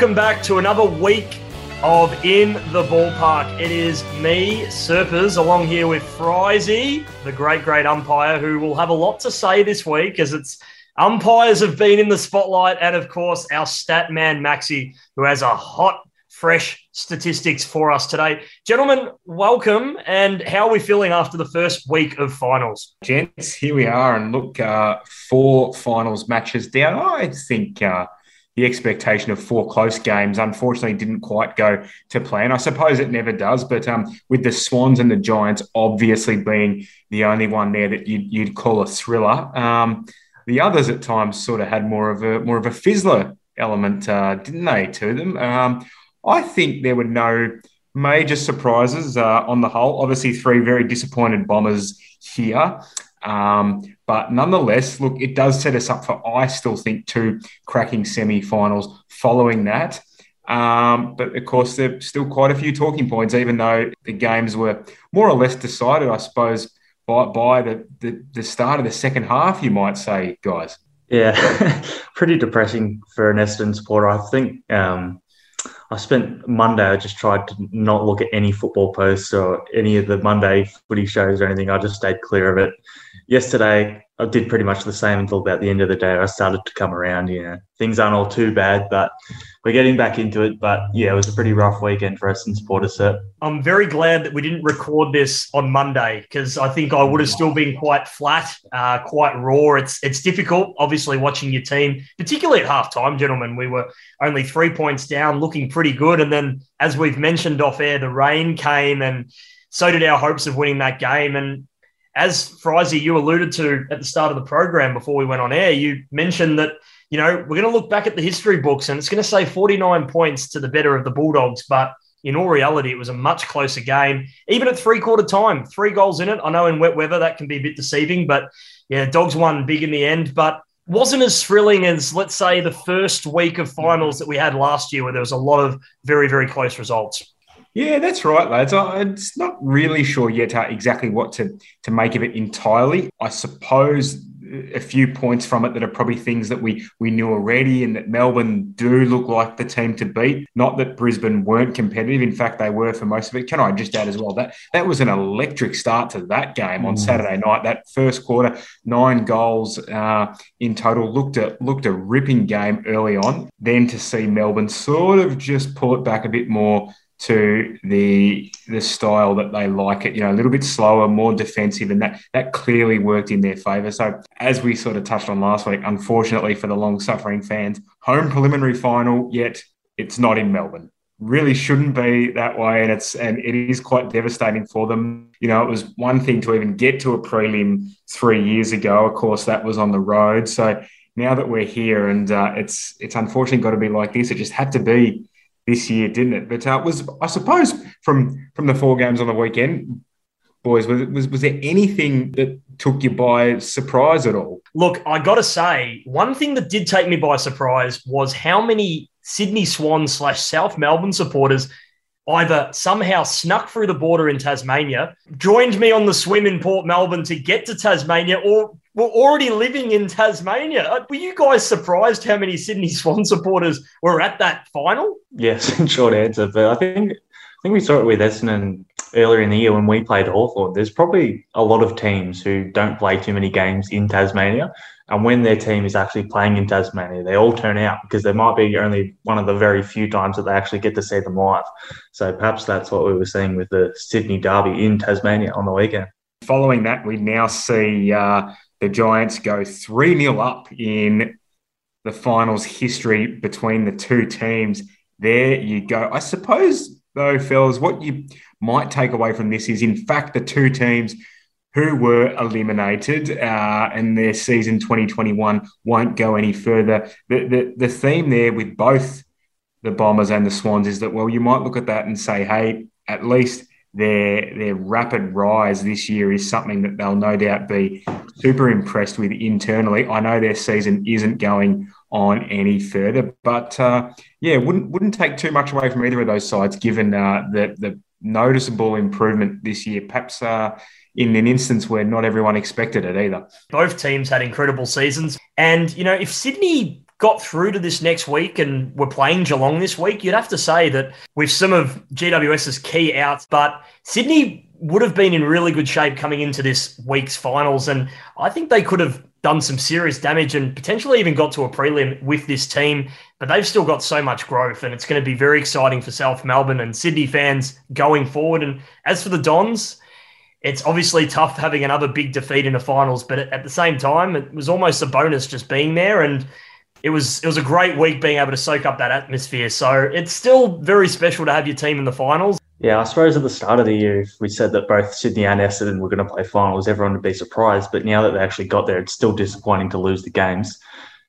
Welcome back to another week of In the Ballpark. It is me, Serpers, along here with Frizy, the great, great umpire, who will have a lot to say this week as it's umpires have been in the spotlight, and of course, our stat man, Maxi, who has a hot, fresh statistics for us today. Gentlemen, welcome. And how are we feeling after the first week of finals? Gents, here we are. And look, uh, four finals matches down. I think. Uh, the expectation of four close games unfortunately didn't quite go to plan. I suppose it never does, but um, with the Swans and the Giants obviously being the only one there that you'd, you'd call a thriller, um, the others at times sort of had more of a more of a fizzler element, uh, didn't they, to them? Um, I think there were no major surprises uh, on the whole. Obviously, three very disappointed Bombers here. Um, but nonetheless, look, it does set us up for, I still think, two cracking semi finals following that. Um, but of course, there's still quite a few talking points, even though the games were more or less decided, I suppose, by, by the, the, the start of the second half, you might say, guys. Yeah, pretty depressing for an Essendon supporter. I think um, I spent Monday, I just tried to not look at any football posts or any of the Monday footy shows or anything. I just stayed clear of it yesterday I did pretty much the same until about the end of the day. I started to come around. You know, things aren't all too bad, but we're getting back into it. But yeah, it was a pretty rough weekend for us in supporters. Set. I'm very glad that we didn't record this on Monday because I think I would have still been quite flat, uh, quite raw. It's it's difficult, obviously, watching your team, particularly at halftime, gentlemen. We were only three points down, looking pretty good, and then as we've mentioned off air, the rain came and so did our hopes of winning that game. And as Frizy, you alluded to at the start of the program before we went on air, you mentioned that, you know, we're going to look back at the history books and it's going to say 49 points to the better of the Bulldogs. But in all reality, it was a much closer game, even at three quarter time, three goals in it. I know in wet weather that can be a bit deceiving, but yeah, Dogs won big in the end. But wasn't as thrilling as, let's say, the first week of finals that we had last year, where there was a lot of very, very close results. Yeah, that's right, lads. I'm not really sure yet uh, exactly what to, to make of it entirely. I suppose a few points from it that are probably things that we we knew already and that Melbourne do look like the team to beat. Not that Brisbane weren't competitive. In fact, they were for most of it. Can I just add as well that that was an electric start to that game on mm. Saturday night. That first quarter, nine goals uh, in total, looked a looked a ripping game early on. Then to see Melbourne sort of just pull it back a bit more to the the style that they like it, you know, a little bit slower, more defensive, and that that clearly worked in their favour. So as we sort of touched on last week, unfortunately for the long suffering fans, home preliminary final, yet it's not in Melbourne. Really shouldn't be that way, and it's and it is quite devastating for them. You know, it was one thing to even get to a prelim three years ago. Of course, that was on the road. So now that we're here, and uh, it's it's unfortunately got to be like this. It just had to be this year, didn't it? But uh, was I suppose from from the four games on the weekend, boys, was, was was there anything that took you by surprise at all? Look, I got to say, one thing that did take me by surprise was how many Sydney Swans slash South Melbourne supporters either somehow snuck through the border in Tasmania, joined me on the swim in Port Melbourne to get to Tasmania, or were already living in Tasmania. Uh, were you guys surprised how many Sydney Swan supporters were at that final? Yes, in short answer. But I think I think we saw it with Essendon earlier in the year when we played Hawthorn. There's probably a lot of teams who don't play too many games in Tasmania. And when their team is actually playing in Tasmania, they all turn out because there might be only one of the very few times that they actually get to see them live. So perhaps that's what we were seeing with the Sydney Derby in Tasmania on the weekend. Following that, we now see uh, the Giants go 3 0 up in the finals history between the two teams. There you go. I suppose, though, fellas, what you might take away from this is, in fact, the two teams who were eliminated uh, and their season 2021 won't go any further. The, the, the theme there with both the Bombers and the Swans is that, well, you might look at that and say, hey, at least their their rapid rise this year is something that they'll no doubt be super impressed with internally. I know their season isn't going on any further, but uh, yeah, wouldn't wouldn't take too much away from either of those sides, given uh, the the noticeable improvement this year. Perhaps uh, in an instance where not everyone expected it either. Both teams had incredible seasons, and you know if Sydney got through to this next week and were playing Geelong this week, you'd have to say that with some of GWS's key outs, but Sydney would have been in really good shape coming into this week's finals. And I think they could have done some serious damage and potentially even got to a prelim with this team. But they've still got so much growth, and it's going to be very exciting for South Melbourne and Sydney fans going forward. And as for the Dons, it's obviously tough having another big defeat in the finals, but at the same time, it was almost a bonus just being there. And it was it was a great week being able to soak up that atmosphere. So it's still very special to have your team in the finals. Yeah, I suppose at the start of the year, we said that both Sydney and Essendon were going to play finals, everyone would be surprised. But now that they actually got there, it's still disappointing to lose the games.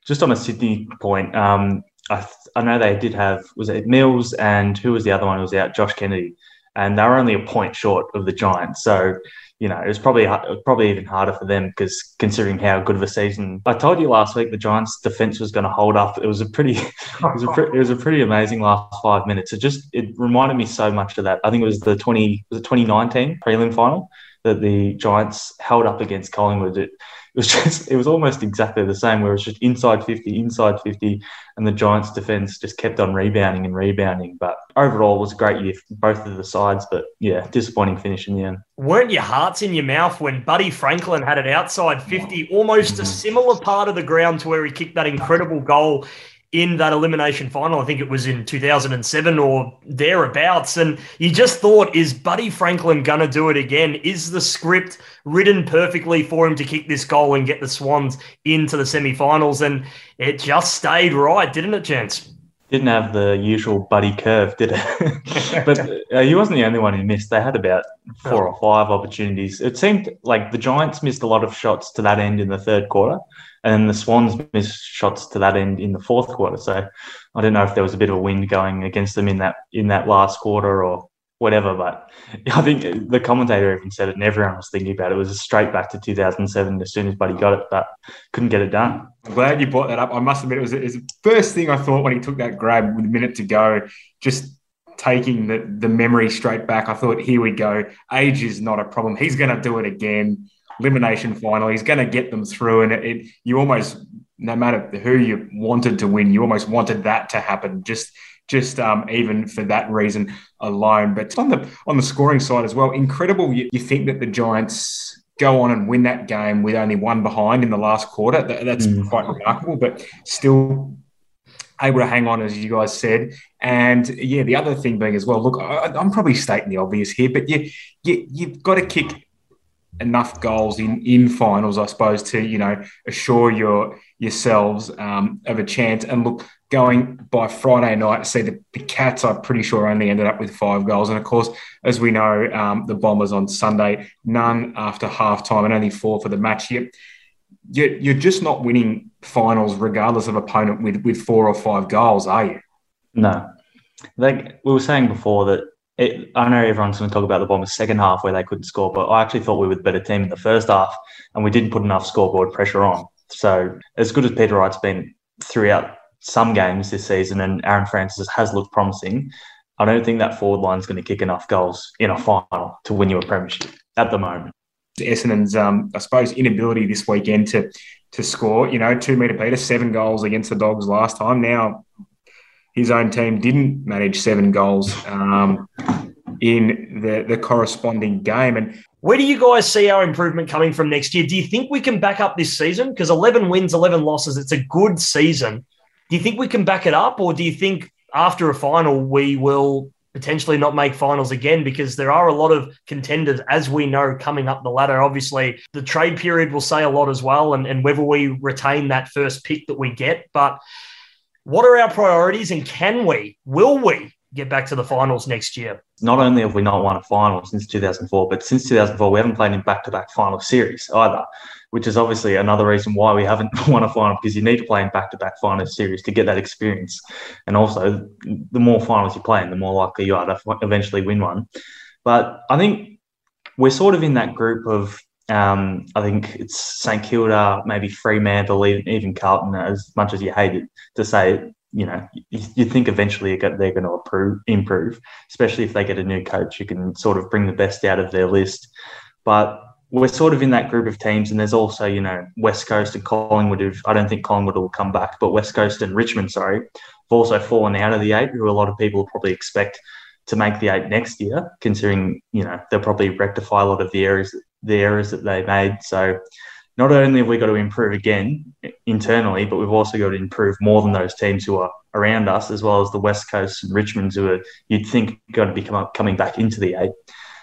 Just on a Sydney point, um, I, I know they did have was it Mills and who was the other one who was out? Josh Kennedy, and they were only a point short of the Giants. So you know, it was probably probably even harder for them because considering how good of a season. I told you last week the Giants' defense was going to hold up. It was a pretty, it was a, pre- it was a pretty amazing last five minutes. It just it reminded me so much of that. I think it was the twenty was it twenty nineteen prelim final that the Giants held up against Collingwood. It, it was just it was almost exactly the same where it was just inside 50 inside 50 and the giants defense just kept on rebounding and rebounding. But overall it was a great year for both of the sides but yeah disappointing finish in the end. Weren't your hearts in your mouth when buddy franklin had it outside 50 almost a mm-hmm. similar part of the ground to where he kicked that incredible goal in that elimination final. I think it was in 2007 or thereabouts. And you just thought, is Buddy Franklin going to do it again? Is the script written perfectly for him to kick this goal and get the Swans into the semi finals? And it just stayed right, didn't it, Chance? Didn't have the usual buddy curve, did it? but uh, he wasn't the only one who missed. They had about four or five opportunities. It seemed like the Giants missed a lot of shots to that end in the third quarter and the Swans missed shots to that end in the fourth quarter. So I don't know if there was a bit of a wind going against them in that in that last quarter or whatever. But I think the commentator even said it, and everyone was thinking about it. It was straight back to 2007 as soon as Buddy got it, but couldn't get it done. I'm glad you brought that up. I must admit, it was, it was the first thing I thought when he took that grab with a minute to go. Just taking the the memory straight back. I thought, here we go. Age is not a problem. He's going to do it again elimination final. He's going to get them through, and it, it, you almost, no matter who you wanted to win, you almost wanted that to happen. Just just um, even for that reason alone. But on the on the scoring side as well, incredible. You, you, think that the Giants go on and win that game with only one behind in the last quarter. That, that's mm. quite remarkable, but still able to hang on, as you guys said. And yeah, the other thing being as well, look, I, am probably stating the obvious here, but you, you you've got to kick enough goals in in finals, I suppose, to you know assure your yourselves um, of a chance. And look, going by Friday night, see the, the Cats, I'm pretty sure only ended up with five goals. And of course, as we know, um, the Bombers on Sunday, none after half time and only four for the match. You, you're just not winning finals regardless of opponent with with four or five goals, are you? No. Like we were saying before that it, I know everyone's going to talk about the Bombers' second half where they couldn't score, but I actually thought we were the better team in the first half and we didn't put enough scoreboard pressure on. So, as good as Peter Wright's been throughout some games this season and Aaron Francis has looked promising, I don't think that forward line is going to kick enough goals in a final to win you a premiership at the moment. Essendon's, um, I suppose, inability this weekend to to score. You know, two meter Peter, seven goals against the Dogs last time. Now his own team didn't manage seven goals um, in the, the corresponding game. And where do you guys see our improvement coming from next year? Do you think we can back up this season? Because 11 wins, 11 losses, it's a good season. Do you think we can back it up? Or do you think after a final, we will potentially not make finals again? Because there are a lot of contenders, as we know, coming up the ladder. Obviously, the trade period will say a lot as well, and, and whether we retain that first pick that we get. But what are our priorities and can we, will we get back to the finals next year? Not only have we not won a final since 2004, but since 2004, we haven't played in back to back final series either, which is obviously another reason why we haven't won a final because you need to play in back to back final series to get that experience. And also, the more finals you play in, the more likely you are to eventually win one. But I think we're sort of in that group of um, I think it's St Kilda, maybe Fremantle, even Carlton. As much as you hate it to say you know, you, you think eventually they're going to improve, improve, especially if they get a new coach who can sort of bring the best out of their list. But we're sort of in that group of teams, and there's also, you know, West Coast and Collingwood. I don't think Collingwood will come back, but West Coast and Richmond, sorry, have also fallen out of the eight, who a lot of people probably expect to make the eight next year, considering you know they'll probably rectify a lot of the errors the errors that they made. So not only have we got to improve again internally, but we've also got to improve more than those teams who are around us, as well as the West Coast and Richmonds who are you'd think going to be up, coming back into the eight.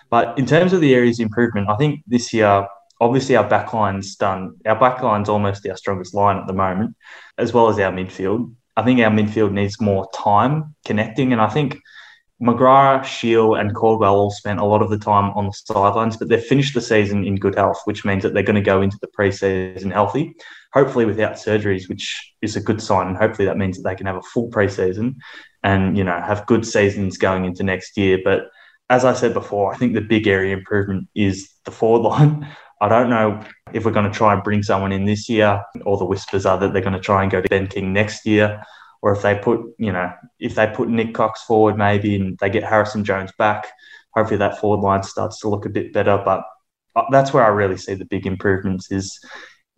But in terms of the areas of improvement, I think this year, obviously our backline's done. Our backline's almost our strongest line at the moment, as well as our midfield. I think our midfield needs more time connecting, and I think McGrath, Shiel, and Caldwell all spent a lot of the time on the sidelines, but they've finished the season in good health, which means that they're going to go into the preseason healthy, hopefully without surgeries, which is a good sign. And hopefully that means that they can have a full preseason and you know have good seasons going into next year. But as I said before, I think the big area improvement is the forward line. I don't know if we're going to try and bring someone in this year, or the whispers are that they're going to try and go to Ben King next year or if they put, you know, if they put Nik Cox forward maybe and they get Harrison Jones back, hopefully that forward line starts to look a bit better. But uh, that's where I really see the big improvements is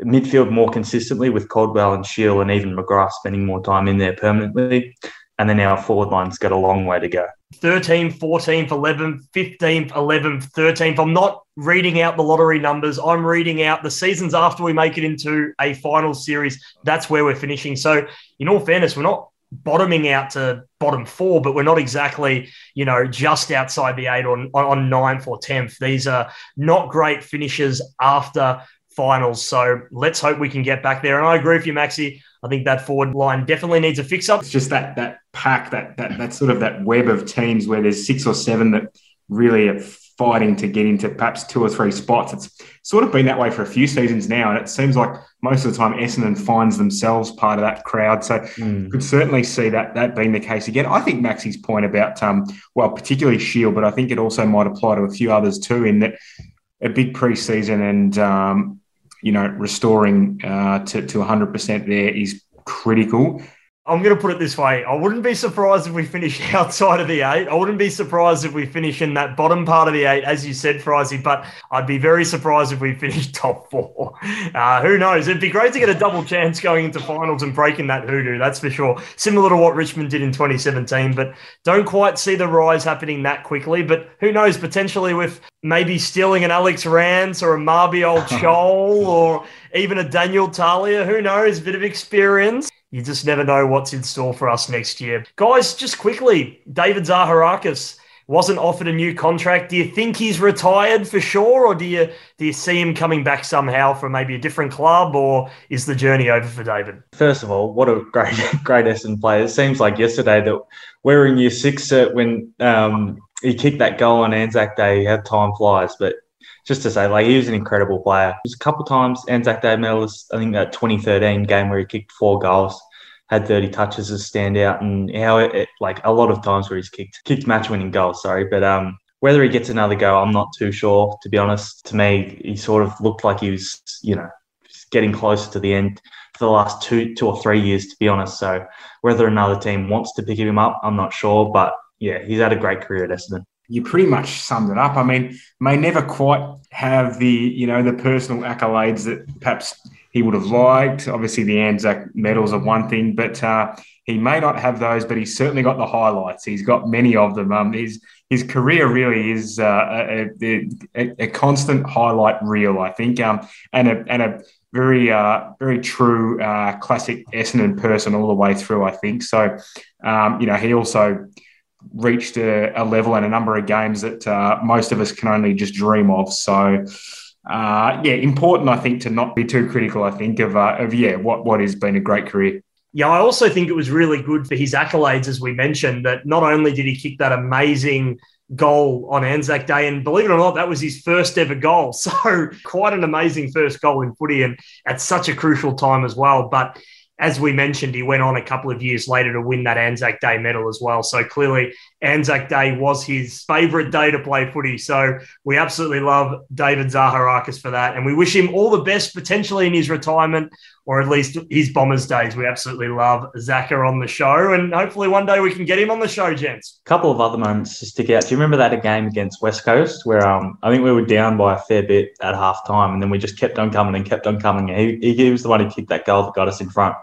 midfield more consistently with Caldwell and Shiel and even McGrath spending more time in there permanently. And then our forward line's got a long way to go. 13th, 14th, 11th, 15th, 11th, 13th. I'm not reading out the lottery numbers. I'm reading out the seasons after we make it into a final series. That's where we're finishing. So, in all fairness, we're not bottoming out to bottom four, but we're not exactly, you know, just outside the eight on, on ninth or 10th. These are not great finishes after finals. So let's hope we can get back there. And I agree with you, Maxi. I think that forward line definitely needs a fix up. It's just that that pack, that that that sort of that web of teams where there's six or seven that really are fighting to get into perhaps two or three spots. It's sort of been that way for a few seasons now, and it seems like most of the time Essendon finds themselves part of that crowd. So mm. could certainly see that that being the case again. I think Maxi's point about um, well, particularly Shiel, but I think it also might apply to a few others too, in that a big preseason and um, you know, restoring uh, to, to 100% there is critical. I'm going to put it this way. I wouldn't be surprised if we finish outside of the eight. I wouldn't be surprised if we finish in that bottom part of the eight, as you said, Frizy, but I'd be very surprised if we finish top four. Uh, who knows? It'd be great to get a double chance going into finals and breaking that hoodoo, that's for sure. Similar to what Richmond did in 2017, but don't quite see the rise happening that quickly. But who knows? Potentially with maybe stealing an Alex Rance or a Mabior Chol or even a Daniel Talia. Who knows? Bit of experience you just never know what's in store for us next year. Guys, just quickly, David Zaharakis wasn't offered a new contract. Do you think he's retired for sure, or do you do you see him coming back somehow from maybe a different club, or is the journey over for David? First of all, what a great great Essendon player! It seems like yesterday that we're in year six when um, he kicked that goal on Anzac Day. How time flies, but just to say, like he was an incredible player. He was a couple of times Anzac Day medalist. I think that 2013 game where he kicked four goals, had 30 touches as standout, and how it, it, like a lot of times where he's kicked kicked match winning goals. Sorry, but um, whether he gets another go, I'm not too sure. To be honest, to me, he sort of looked like he was, you know, getting closer to the end for the last two two or three years. To be honest, so whether another team wants to pick him up, I'm not sure. But yeah, he's had a great career at Essendon you pretty much summed it up. I mean, may never quite have the you know the personal accolades that perhaps he would have liked. Obviously, the Anzac medals are one thing, but uh, he may not have those. But he's certainly got the highlights. He's got many of them. Um, his his career really is uh, a, a, a, constant highlight reel, I think, um, and a and a very uh, very true uh, classic Essendon person all the way through. I think so. Um, you know, he also reached a, a, level and a number of games that uh, most of us can only just dream of. So, uh, yeah, important I think to not be too critical. I think of uh, of yeah what what has been a great career. Yeah, I also think it was really good for his accolades, as we mentioned, that not only did he kick that amazing goal on Anzac Day, and believe it or not, that was his first ever goal. So, quite an amazing first goal in footy, and at such a crucial time as well. But as we mentioned, he went on a couple of years later to win that Anzac Day medal as well. So clearly Anzac Day was his favourite day to play footy. So we absolutely love David Zaharakis for that. And we wish him all the best potentially in his retirement or at least his Bombers days. We absolutely love Zaka on the show. And hopefully one day we can get him on the show, gents. A couple of other moments to stick out. Do you remember that game against West Coast where um, I think we were down by a fair bit at half time and then we just kept on coming and kept on coming. He, he was the one who kicked that goal that got us in front.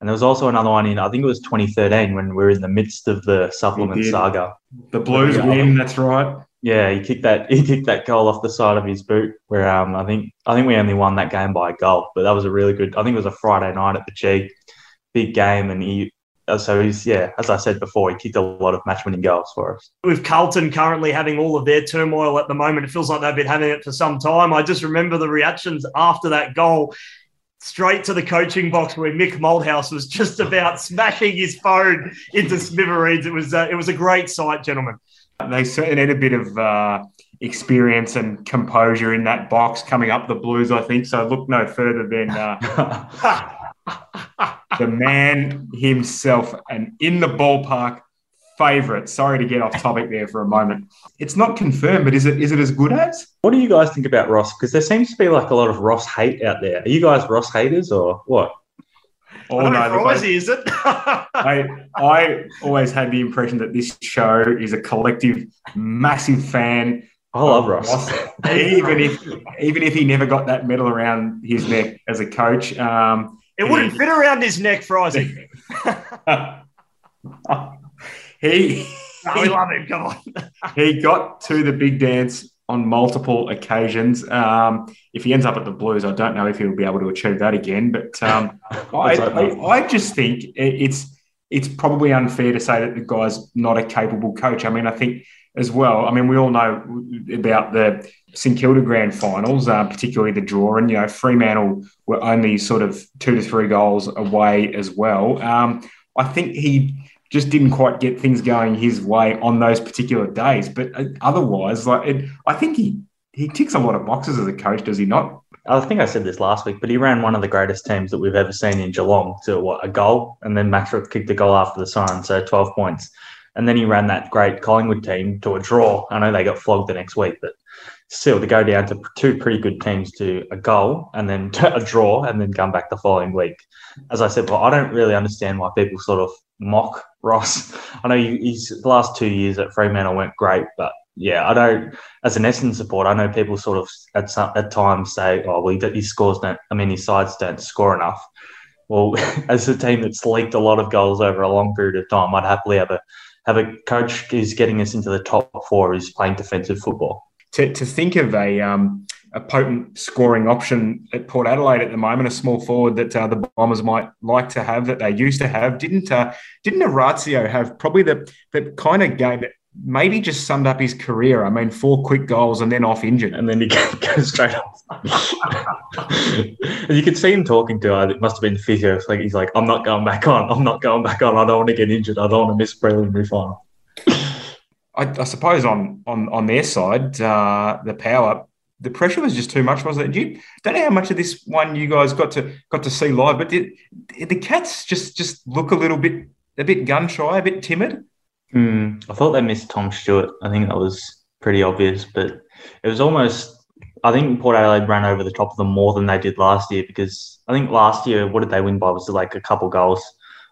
And there was also another one in, I think it was 2013 when we were in the midst of the supplement saga. The Blues win, that's right. Yeah, he kicked that he kicked that goal off the side of his boot. Where um, I think I think we only won that game by a goal, but that was a really good. I think it was a Friday night at the G, big game, and he uh, so he's yeah, as I said before, he kicked a lot of match winning goals for us. With Carlton currently having all of their turmoil at the moment, it feels like they've been having it for some time. I just remember the reactions after that goal straight to the coaching box where Mick Malthouse was just about smashing his phone into smithereens. It was uh, it was a great sight, gentlemen. They certainly need a bit of uh, experience and composure in that box coming up the Blues, I think. So look no further than uh, the man himself, and in the ballpark favourite. Sorry to get off topic there for a moment. It's not confirmed, but is it is it as good as? What do you guys think about Ross? Because there seems to be like a lot of Ross hate out there. Are you guys Ross haters or what? Oh no, look, is it? I I always had the impression that this show is a collective, massive fan. I love Ross. Ross. even if even if he never got that medal around his neck as a coach. Um, it wouldn't fit around his neck for Isaac. he, oh, we love him. Come on. he got to the big dance on multiple occasions. Um, if he ends up at the Blues, I don't know if he'll be able to achieve that again. But um, I, I, I, just think it's it's probably unfair to say that the guy's not a capable coach. I mean, I think as well. I mean, we all know about the St Kilda grand finals, uh, particularly the draw, and you know Fremantle were only sort of two to three goals away as well. Um, I think he just didn't quite get things going his way on those particular days. But uh, otherwise, like it, I think he he ticks a lot of boxes as a coach, does he not? I think I said this last week, but he ran one of the greatest teams that we've ever seen in Geelong to what a goal, and then Max kicked the goal after the siren, so twelve points. And then he ran that great Collingwood team to a draw. I know they got flogged the next week, but still to go down to two pretty good teams to a goal and then a draw and then come back the following week. As I said, well, I don't really understand why people sort of mock Ross. I know he's the last two years at Fremantle went great, but yeah, I don't. As an Essendon supporter, I know people sort of at some, at times say, "Oh, well, his scores don't. I mean, his sides don't score enough." Well, as a team that's leaked a lot of goals over a long period of time, I'd happily have a have a coach who's getting us into the top four who's playing defensive football. To, to think of a um, a potent scoring option at Port Adelaide at the moment, a small forward that uh, the Bombers might like to have that they used to have. Didn't uh, didn't Orazio have probably the the kind of game that maybe just summed up his career? I mean, four quick goals and then off injured, and then he goes straight off. you could see him talking to. Uh, it must have been physio. It's like he's like, "I'm not going back on. I'm not going back on. I don't want to get injured. I don't want to miss preliminary final." I, I, suppose on on on their side, uh, the power the pressure was just too much, wasn't it? You don't know how much of this one you guys got to got to see live, but did, did the cats just just look a little bit a bit gun shy, a bit timid? Mm, I thought they missed Tom Stewart. I think that was pretty obvious, but it was almost. I think Port Adelaide ran over the top of them more than they did last year because I think last year what did they win by was like a couple goals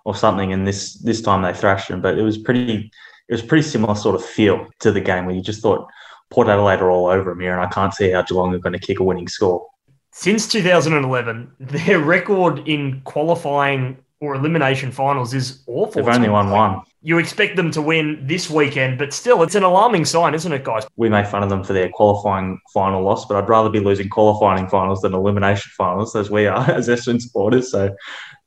or something, and this this time they thrashed them. But it was pretty. It was pretty similar sort of feel to the game where you just thought Port Adelaide are all over them here, and I can't see how Geelong are going to kick a winning score. Since 2011, their record in qualifying or elimination finals is awful. They've only won one. You expect them to win this weekend, but still, it's an alarming sign, isn't it, guys? We make fun of them for their qualifying final loss, but I'd rather be losing qualifying finals than elimination finals, as we are as Essendon supporters. So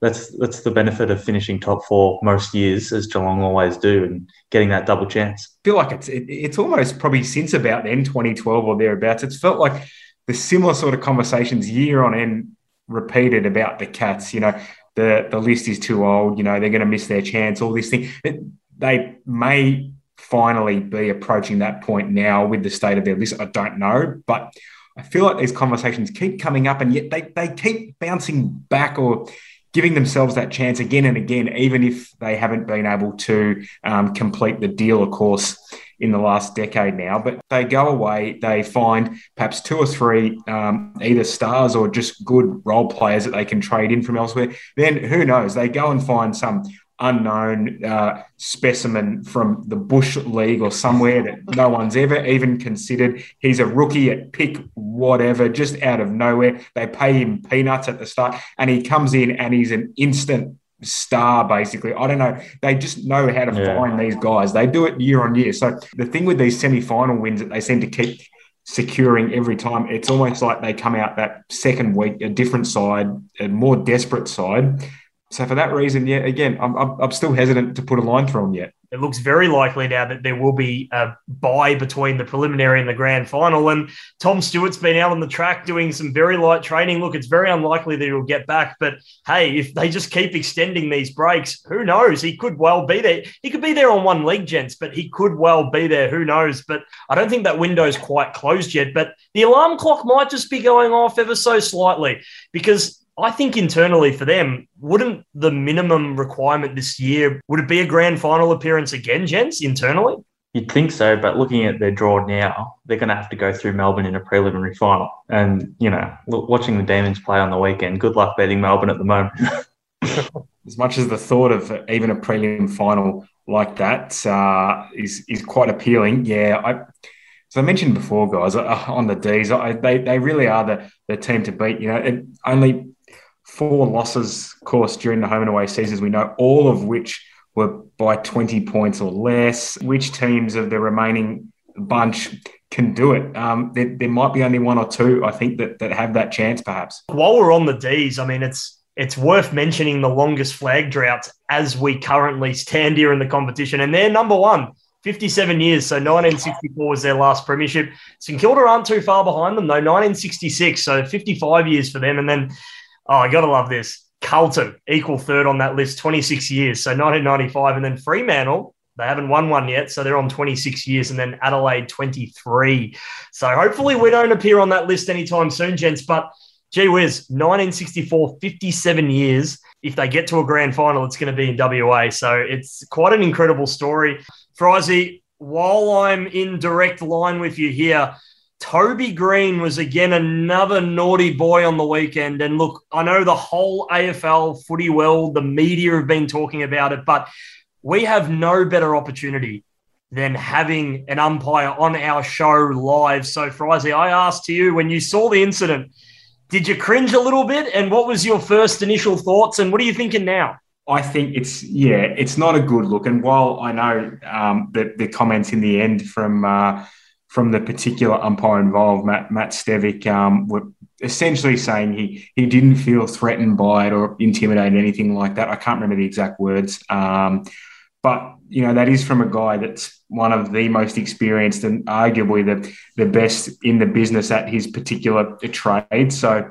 that's that's the benefit of finishing top four most years, as Geelong always do, and getting that double chance. I feel like it's it, it's almost probably since about then 2012 or thereabouts. It's felt like the similar sort of conversations year on end repeated about the Cats. You know, the the list is too old. You know, they're going to miss their chance. All these things. They may finally be approaching that point now with the state of their list. I don't know, but I feel like these conversations keep coming up, and yet they they keep bouncing back or giving themselves that chance again and again, even if they haven't been able to um, complete the deal, of course, in the last decade now. But they go away, they find perhaps two or three um, either stars or just good role players that they can trade in from elsewhere. Then who knows? They go and find some unknown uh, specimen from the Bush League or somewhere that no one's ever even considered. He's a rookie at pick whatever, just out of nowhere. They pay him peanuts at the start, and he comes in and he's an instant star basically i don't know they just know how to yeah. find these guys they do it year on year so the thing with these semi-final wins that they seem to keep securing every time it's almost like they come out that second week a different side a more desperate side so for that reason, yeah, again, I'm, I'm, still hesitant to put a line through them yet. It looks very likely now that there will be a bye between the preliminary and the grand final. And Tom Stewart's been out on the track doing some very light training. Look, it's very unlikely that he'll get back. But hey, if they just keep extending these breaks, who knows? He could well be there. He could be there on one leg, gents, but he could well be there. Who knows? But I don't think that window's quite closed yet. But the alarm clock might just be going off ever so slightly because I think internally for them, wouldn't the minimum requirement this year would it be a grand final appearance again, gents, internally? You'd think so, but looking at their draw now, they're going to have to go through Melbourne in a preliminary final. And you know, watching the Demons play on the weekend, good luck betting Melbourne at the moment. as much as the thought of even a prelim final like that uh, is is quite appealing, yeah, I as I mentioned before, guys, uh, on the D's, I, they, they really are the, the team to beat. You know, it, only four losses, of course, during the home and away seasons. We know all of which were by 20 points or less. Which teams of the remaining bunch can do it? Um, there, there might be only one or two, I think, that, that have that chance, perhaps. While we're on the D's, I mean, it's it's worth mentioning the longest flag droughts as we currently stand here in the competition, and they're number one. 57 years. So 1964 was their last premiership. St Kilda aren't too far behind them, though. 1966. So 55 years for them. And then Oh, I got to love this. Carlton, equal third on that list, 26 years. So 1995. And then Fremantle, they haven't won one yet. So they're on 26 years. And then Adelaide, 23. So hopefully we don't appear on that list anytime soon, gents. But gee whiz, 1964, 57 years. If they get to a grand final, it's going to be in WA. So it's quite an incredible story. Frizy, while I'm in direct line with you here, Toby Greene was again another naughty boy on the weekend. And look, I know the whole AFL footy world, the media have been talking about it, but we have no better opportunity than having an umpire on our show live. So, Frizy, I asked you when you saw the incident, did you cringe a little bit? And what was your first initial thoughts? And what are you thinking now? I think it's yeah, it's not a good look. And while I know um, that the comments in the end from uh, from the particular umpire involved, Matt Matt Stevic, um, were essentially saying he he didn't feel threatened by it or intimidated, anything like that. I can't remember the exact words, um, but you know that is from a guy that's one of the most experienced and arguably the the best in the business at his particular trade. So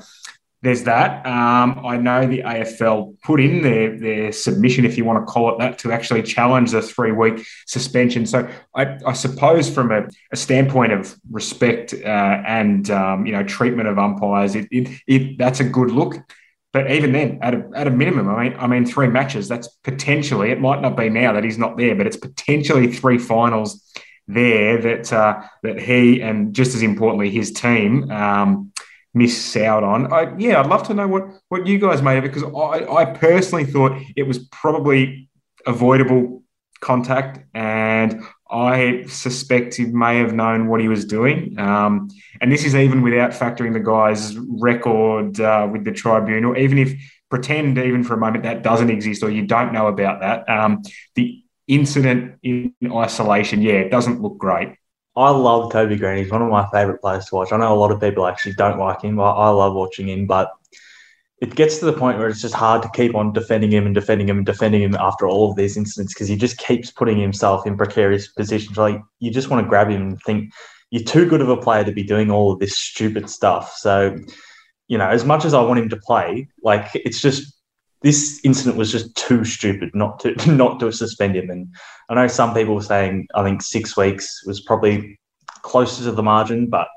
there's that. Um, I know the AFL put in their, their submission, if you want to call it that, to actually challenge the three week suspension. So I, I, suppose, from a, a, standpoint of respect uh, and um, you know treatment of umpires, it, it, it, that's a good look. But even then, at a, at a minimum, I mean, I mean, three matches. That's potentially. It might not be now that he's not there, but it's potentially three finals there that uh, that he and just as importantly his team. Um, miss out on. I, yeah, I'd love to know what what you guys made of it because I, I personally thought it was probably avoidable contact, and I suspect he may have known what he was doing. Um, and this is even without factoring the guy's record uh, with the tribunal. Even if pretend, even for a moment, that doesn't exist or you don't know about that, um, the incident in isolation, yeah, it doesn't look great. I love Toby Greene. He's one of my favourite players to watch. I know a lot of people actually don't like him. I, I love watching him, but it gets to the point where it's just hard to keep on defending him and defending him and defending him after all of these incidents because he just keeps putting himself in precarious positions. Like you just want to grab him and think you're too good of a player to be doing all of this stupid stuff. So, you know, as much as I want him to play, like it's just this incident was just too stupid not to not to suspend him. And I know some people were saying I think six weeks was probably closer to the margin, but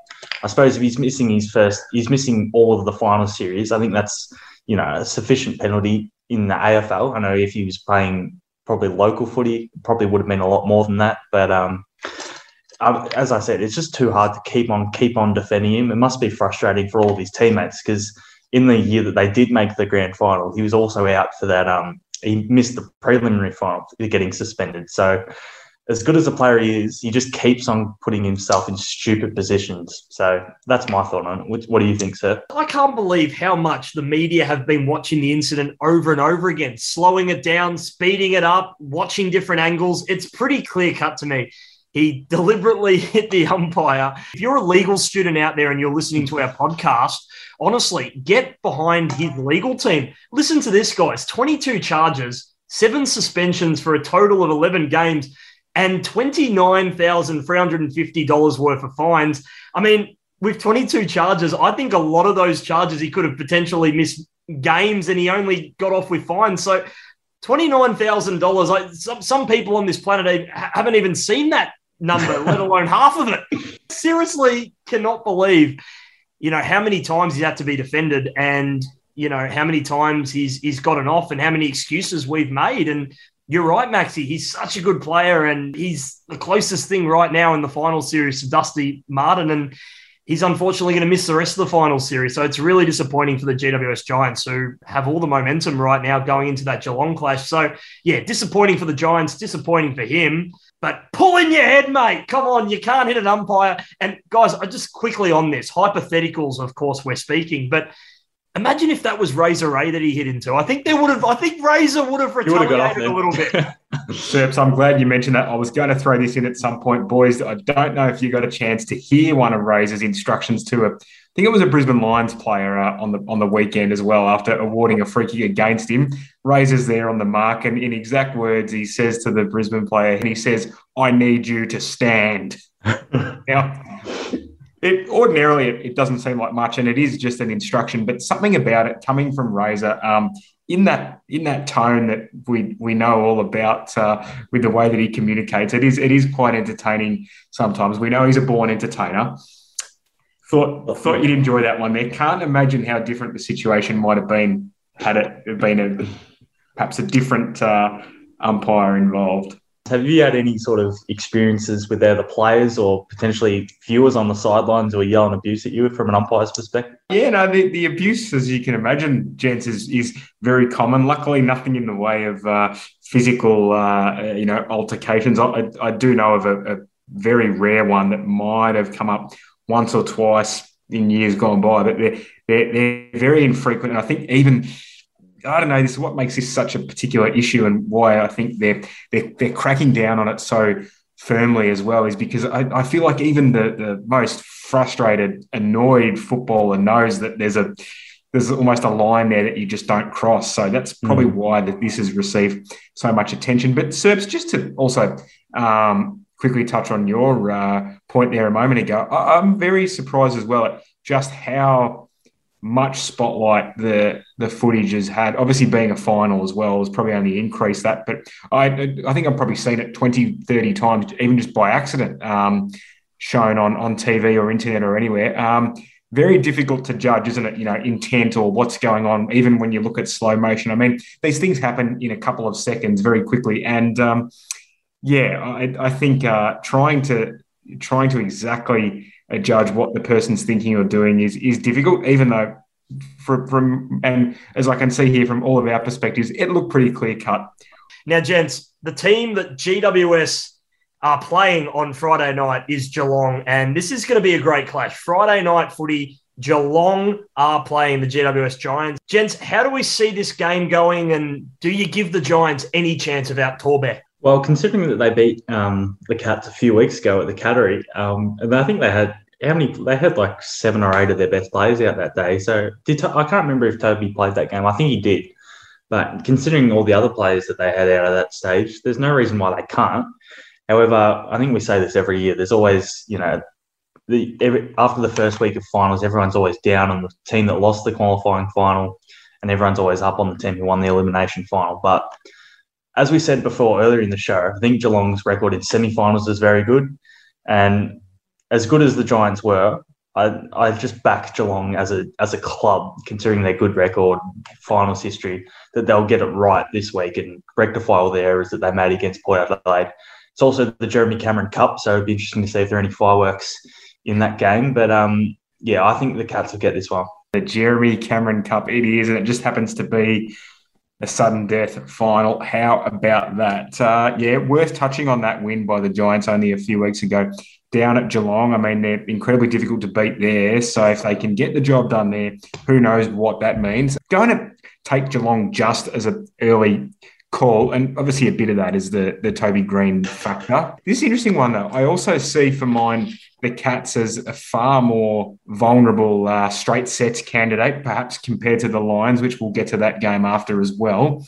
I suppose if he's missing his first, he's missing all of the final series. I think that's you know a sufficient penalty. in the AFL. I know if he was playing probably local footy, probably would have been a lot more than that. But um, as I said, it's just too hard to keep on keep on defending him. It must be frustrating for all of his teammates because in the year that they did make the grand final, he was also out for that. Um, he missed the preliminary final, getting suspended. So as good as a player he is, he just keeps on putting himself in stupid positions. So that's my thought on it. What do you think, sir? I can't believe how much the media have been watching the incident over and over again, slowing it down, speeding it up, watching different angles. It's pretty clear cut to me. He deliberately hit the umpire. If you're a legal student out there and you're listening to our podcast, honestly, get behind his legal team. Listen to this, guys 22 charges, seven suspensions for a total of 11 games and $29,350 worth of fines. I mean, with 22 charges, I think a lot of those charges he could have potentially missed games and he only got off with fines. So $29,000, like some, some people on this planet haven't even seen that number, let alone half of it. Seriously, cannot believe, you know, how many times he's had to be defended and, you know, how many times he's he's gotten off and how many excuses we've made. And you're right, Maxi. He's such a good player, and he's the closest thing right now in the final series to Dusty Martin. And he's unfortunately going to miss the rest of the final series. So it's really disappointing for the GWS Giants, who have all the momentum right now going into that Geelong clash. So, yeah, disappointing for the Giants, disappointing for him. But pull in your head, mate. Come on, you can't hit an umpire. And guys, I just quickly on this hypotheticals, of course, we're speaking, but Imagine if that was Razor Ray that he hit into. I think there would have. I think Razor would have retaliated a little bit. Serps, I'm glad you mentioned that. I was going to throw this in at some point, boys. I don't know if you got a chance to hear one of Razor's instructions to a. I think it was a Brisbane Lions player uh, on the on the weekend as well. After awarding a free kick against him, Razor's there on the mark, and in exact words, he says to the Brisbane player, and he says, "I need you to stand." now, it, ordinarily, it, it, doesn't seem like much, and it is just an instruction. But something about it coming from Razor, um, in that in that tone that we we know all about, uh, with the way that he communicates, it is it is quite entertaining. Sometimes we know he's a born entertainer. Thought thought you'd enjoy that one. There can't imagine how different the situation might have been had it been a perhaps a different uh, umpire involved. Have you had any sort of experiences with other players or potentially viewers on the sidelines who are yelling abuse at you from an umpire's perspective? Yeah, no, the, the abuse, as you can imagine, gents, is, is very common. Luckily, nothing in the way of uh, physical, uh, you know, altercations. I, I do know of a, a very rare one that might have come up once or twice in years gone by, but they're, they're, they're very infrequent. And I think even I don't know. This is what makes this such a particular issue, and why I think they're they're, they're cracking down on it so firmly as well. Is because I, I feel like even the the most frustrated, annoyed footballer knows that there's a there's almost a line there that you just don't cross. So that's probably mm. why that this has received so much attention. But Serbs, just to also um, quickly touch on your uh, point there a moment ago, I, I'm very surprised as well at just how much spotlight the the footage has had. Obviously, being a final as well has probably only increased that. But I I think I've probably seen it 20, 30 times, even just by accident, um, shown on on TV or internet or anywhere. Um, very difficult to judge, isn't it? You know, intent or what's going on, even when you look at slow motion. I mean, these things happen in a couple of seconds very quickly. And um, yeah, I, I think uh, trying to trying to exactly judge what the person's thinking or doing is is difficult, even though from, from and as I can see here from all of our perspectives, it looked pretty clear cut. Now, gents, the team that GWS are playing on Friday night is Geelong, and this is going to be a great clash. Friday night footy. Geelong are playing the GWS Giants. Gents, how do we see this game going, and do you give the Giants any chance of out Torbeck? Well, considering that they beat um, the Cats a few weeks ago at the Cattery, um, and I think they had how many? They had like seven or eight of their best players out that day. So did I can't remember if Toby played that game. I think he did. But considering all the other players that they had out of that stage, there's no reason why they can't. However, I think we say this every year. There's always, you know, the every, after the first week of finals, everyone's always down on the team that lost the qualifying final, and everyone's always up on the team who won the elimination final. But as we said before earlier in the show, I think Geelong's record in semi-finals is very good, and as good as the Giants were, I I just back Geelong as a as a club, considering their good record, finals history, that they'll get it right this week and rectify all the errors that they made against Port Adelaide. It's also the Jeremy Cameron Cup, so it'd be interesting to see if there are any fireworks in that game. But um, yeah, I think the Cats will get this one. The Jeremy Cameron Cup, it is, and it just happens to be a sudden death final. How about that? Uh, yeah, worth touching on that win by the Giants only a few weeks ago down at Geelong. I mean, they're incredibly difficult to beat there. So if they can get the job done there, who knows what that means? Going to take Geelong just as an early call, and obviously a bit of that is the the Toby Greene factor. This interesting one though. I also see for mine the Cats as a far more vulnerable uh, straight sets candidate, perhaps compared to the Lions, which we'll get to that game after as well.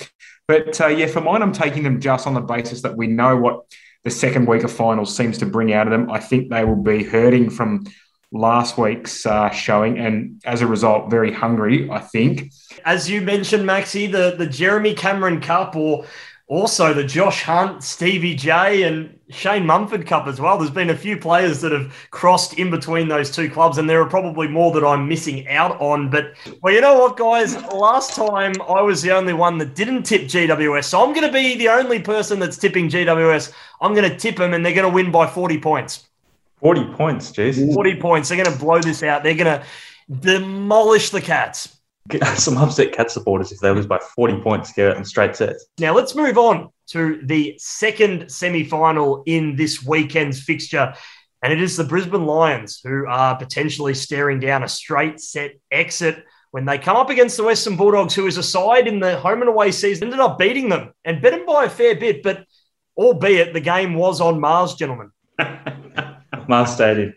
But uh, yeah, for mine, I'm taking them just on the basis that we know what the second week of finals seems to bring out of them. I think they will be hurting from last week's uh, showing, and as a result, very hungry. I think. As you mentioned, Maxi, the the Jeremy Cameron Cup, or also the Josh Hunt, Stevie J, and Shane Mumford Cup as well. There's been a few players that have crossed in between those two clubs, and there are probably more that I'm missing out on. But well, you know what, guys? Last time I was the only one that didn't tip GWS, so I'm going to be the only person that's tipping GWS. I'm going to tip them, and they're going to win by 40 points. 40 points, jeez. 40 points. They're going to blow this out. They're going to demolish the Cats. Some upset cat supporters if they lose by 40 points, get it in straight sets. Now let's move on to the second semi-final in this weekend's fixture. And it is the Brisbane Lions who are potentially staring down a straight set exit when they come up against the Western Bulldogs, who is a side in the home and away season, ended up beating them and beat them by a fair bit. But albeit the game was on Mars, gentlemen. Mars Stadium.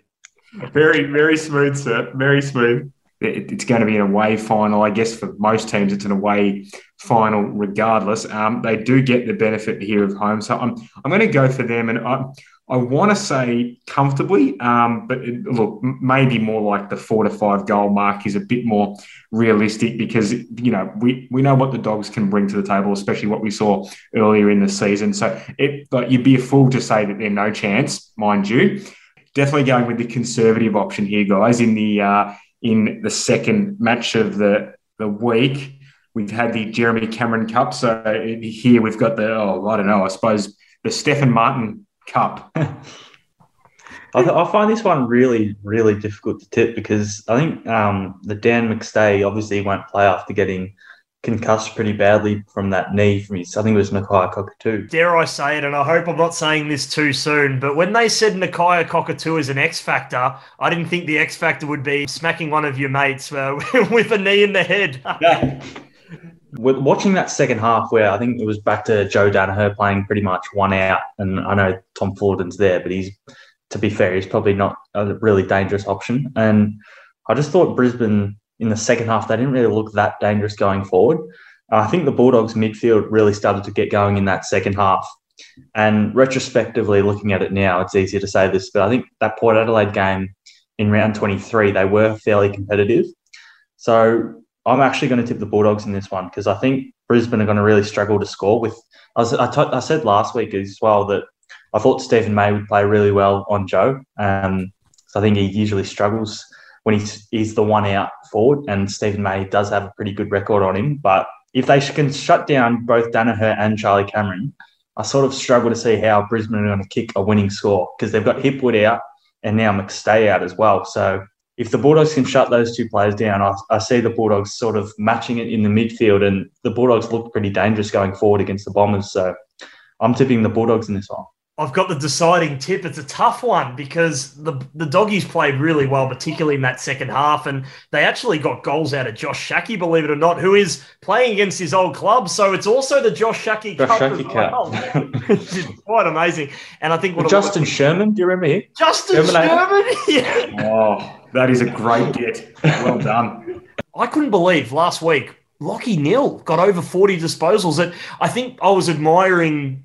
Very, very smooth, sir. Very smooth it's going to be an away final. I guess for most teams, it's an away final regardless. Um, they do get the benefit here of home, so I'm I'm going to go for them, and I I want to say comfortably, um, but it, look, maybe more like the four to five goal mark is a bit more realistic because you know we we know what the dogs can bring to the table, especially what we saw earlier in the season. So it, but you'd be a fool to say that they're no chance, mind you. Definitely going with the conservative option here, guys. In the uh, in the second match of the, the week. We've had the Jeremy Cameron Cup. So here we've got the, oh, I don't know, I suppose the Stefan Martin Cup. I, th- I, find this one really, really difficult to tip because I think um, the Dan McStay obviously won't play after getting concussed pretty badly from that knee from his, I think it was Nakia Cockatoo. Dare I say it, and I hope I'm not saying this too soon, but when they said Nakia Cockatoo is an X Factor, I didn't think the X Factor would be smacking one of your mates uh, with a knee in the head. yeah. Watching that second half, where I think it was back to Joe Daniher playing pretty much one out, and I know Tom Fullarton's there, but he's, to be fair, he's probably not a really dangerous option. And I just thought Brisbane in the second half, they didn't really look that dangerous going forward. I think the Bulldogs midfield really started to get going in that second half. And retrospectively, looking at it now, it's easier to say this, but I think that Port Adelaide game in round 23, they were fairly competitive. So I'm actually going to tip the Bulldogs in this one because I think Brisbane are going to really struggle to score. With I, was, I, t- I said last week as well that I thought Steven May would play really well on Joe. Um, so I think he usually struggles when he's, he's the one out forward, and Steven May does have a pretty good record on him. But if they can shut down both Daniher and Charlie Cameron, I sort of struggle to see how Brisbane are going to kick a winning score because they've got Hipwood out and now McStay out as well. So if the Bulldogs can shut those two players down, I, I, see the Bulldogs sort of matching it in the midfield, and the Bulldogs look pretty dangerous going forward against the Bombers. So I'm tipping the Bulldogs in this one. I've got the deciding tip. It's a tough one because the the doggies played really well, particularly in that second half, and they actually got goals out of Josh Schache, believe it or not, who is playing against his old club. So it's also the Josh Schache Josh Cup Schache as well. it's quite amazing. And I think what Justin Sherman, do you remember him? Justin Sherman, yeah. Oh, that is a great get. Well done. I couldn't believe last week Lachie Neale got over 40 disposals. That I think I was admiring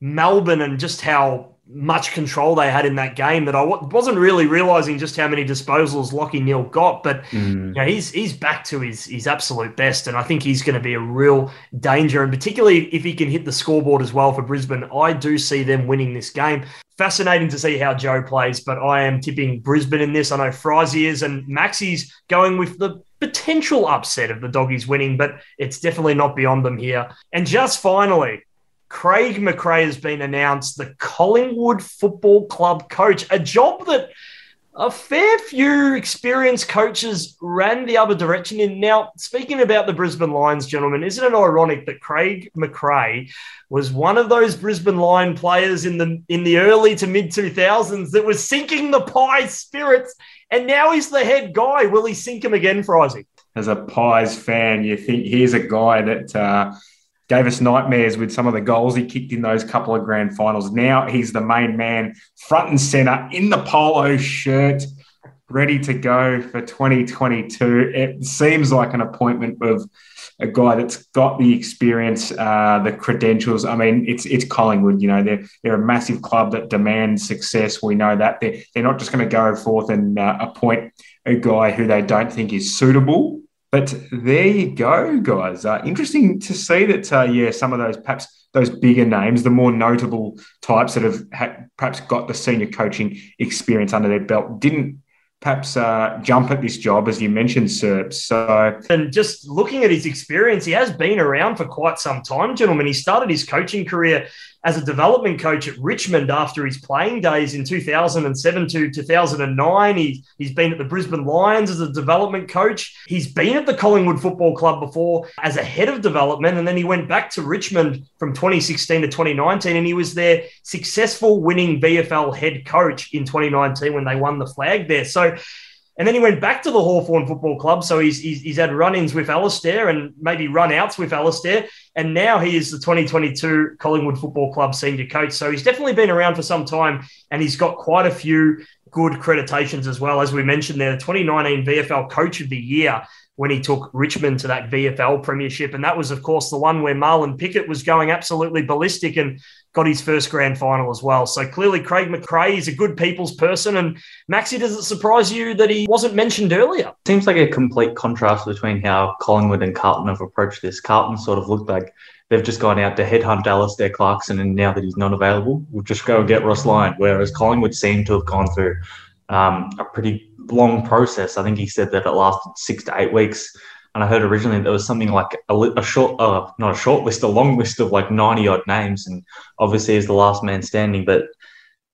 Melbourne and just how much control they had in that game that I wasn't really realizing just how many disposals Lachie Neale got. But mm. you know, he's he's back to his his absolute best, and I think he's going to be a real danger. And particularly if he can hit the scoreboard as well for Brisbane, I do see them winning this game. Fascinating to see how Joe plays, but I am tipping Brisbane in this. I know Frizy is, and Maxi's going with the potential upset of the doggies winning, but it's definitely not beyond them here. And just finally, Craig McRae has been announced the Collingwood Football Club coach, a job that a fair few experienced coaches ran the other direction in. Now, speaking about the Brisbane Lions, gentlemen, isn't it ironic that Craig McRae was one of those Brisbane Lion players in the in the early to mid 2000s that was sinking the Pies spirits, and now he's the head guy. Will he sink him again, Frizy? As a Pies fan, you think here's a guy that uh, gave us nightmares with some of the goals he kicked in those couple of grand finals. Now he's the main man, front and center in the polo shirt, ready to go for 2022. It seems like an appointment of a guy that's got the experience, uh, the credentials. I mean, it's it's Collingwood. You know, they're they're a massive club that demands success. We know that they're they're not just going to go forth and uh, appoint a guy who they don't think is suitable but there you go, guys. Uh, interesting to see that, uh, yeah, some of those perhaps those bigger names, the more notable types that have ha- perhaps got the senior coaching experience under their belt, didn't perhaps uh, jump at this job, as you mentioned, Sir. So, and just looking at his experience, he has been around for quite some time, gentlemen. He started his coaching career as a development coach at Richmond after his playing days in 2007 to 2009. He, he's been at the Brisbane Lions as a development coach. He's been at the Collingwood Football Club before as a head of development, and then he went back to Richmond from 2016 to 2019, and he was their successful winning VFL head coach in 2019 when they won the flag there. So and then he went back to the Hawthorn Football Club. So he's, he's, he's had run ins with Alastair and maybe run outs with Alastair. And now he is the 2022 Collingwood Football Club senior coach. So he's definitely been around for some time and he's got quite a few good creditations as well. As we mentioned there, the 2019 VFL Coach of the Year when he took Richmond to that VFL Premiership. And that was, of course, the one where Marlon Pickett was going absolutely ballistic and got his first grand final as well. So clearly, Craig McRae is a good people's person. And Maxi, does it surprise you that he wasn't mentioned earlier? Seems like a complete contrast between how Collingwood and Carlton have approached this. Carlton sort of looked like they've just gone out to headhunt Alastair Clarkson, and now that he's not available, we'll just go and get Ross Lyon. Whereas Collingwood seemed to have gone through um, a pretty long process. I think he said that it lasted six to eight weeks and I heard originally there was something like a, a short, uh, not a short list, a long list of like 90 odd names. And obviously, he's the last man standing. But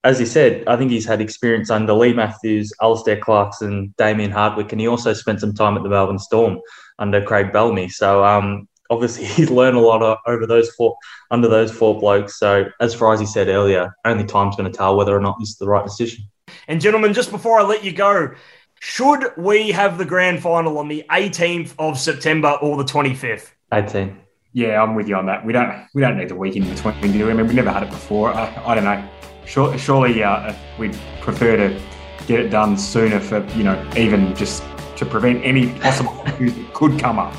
as he said, I think he's had experience under Leigh Matthews, Alastair Clarkson, Damien Hardwick, and he also spent some time at the Melbourne Storm under Craig Bellamy. So, um, obviously, he's learned a lot over those four, under those four blokes. So, as far as he said earlier, only time's going to tell whether or not this is the right decision. And, gentlemen, just before I let you go, should we have the grand final on the 18th of September or the 25th? 18. Yeah, I'm with you on that. We don't we don't need the week in between, do we? I mean, we never had it before. Uh, I don't know. Surely, surely uh, we'd prefer to get it done sooner for you know even just to prevent any possible issues that could come up.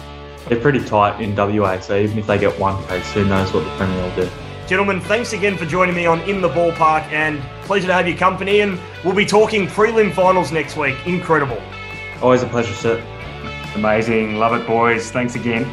They're pretty tight in WA, so even if they get one case, who knows what the Premier will do. Gentlemen, thanks again for joining me on In the Ballpark and pleasure to have your company. And we'll be talking prelim finals next week. Incredible. Always a pleasure, sir. Amazing. Love it, boys. Thanks again.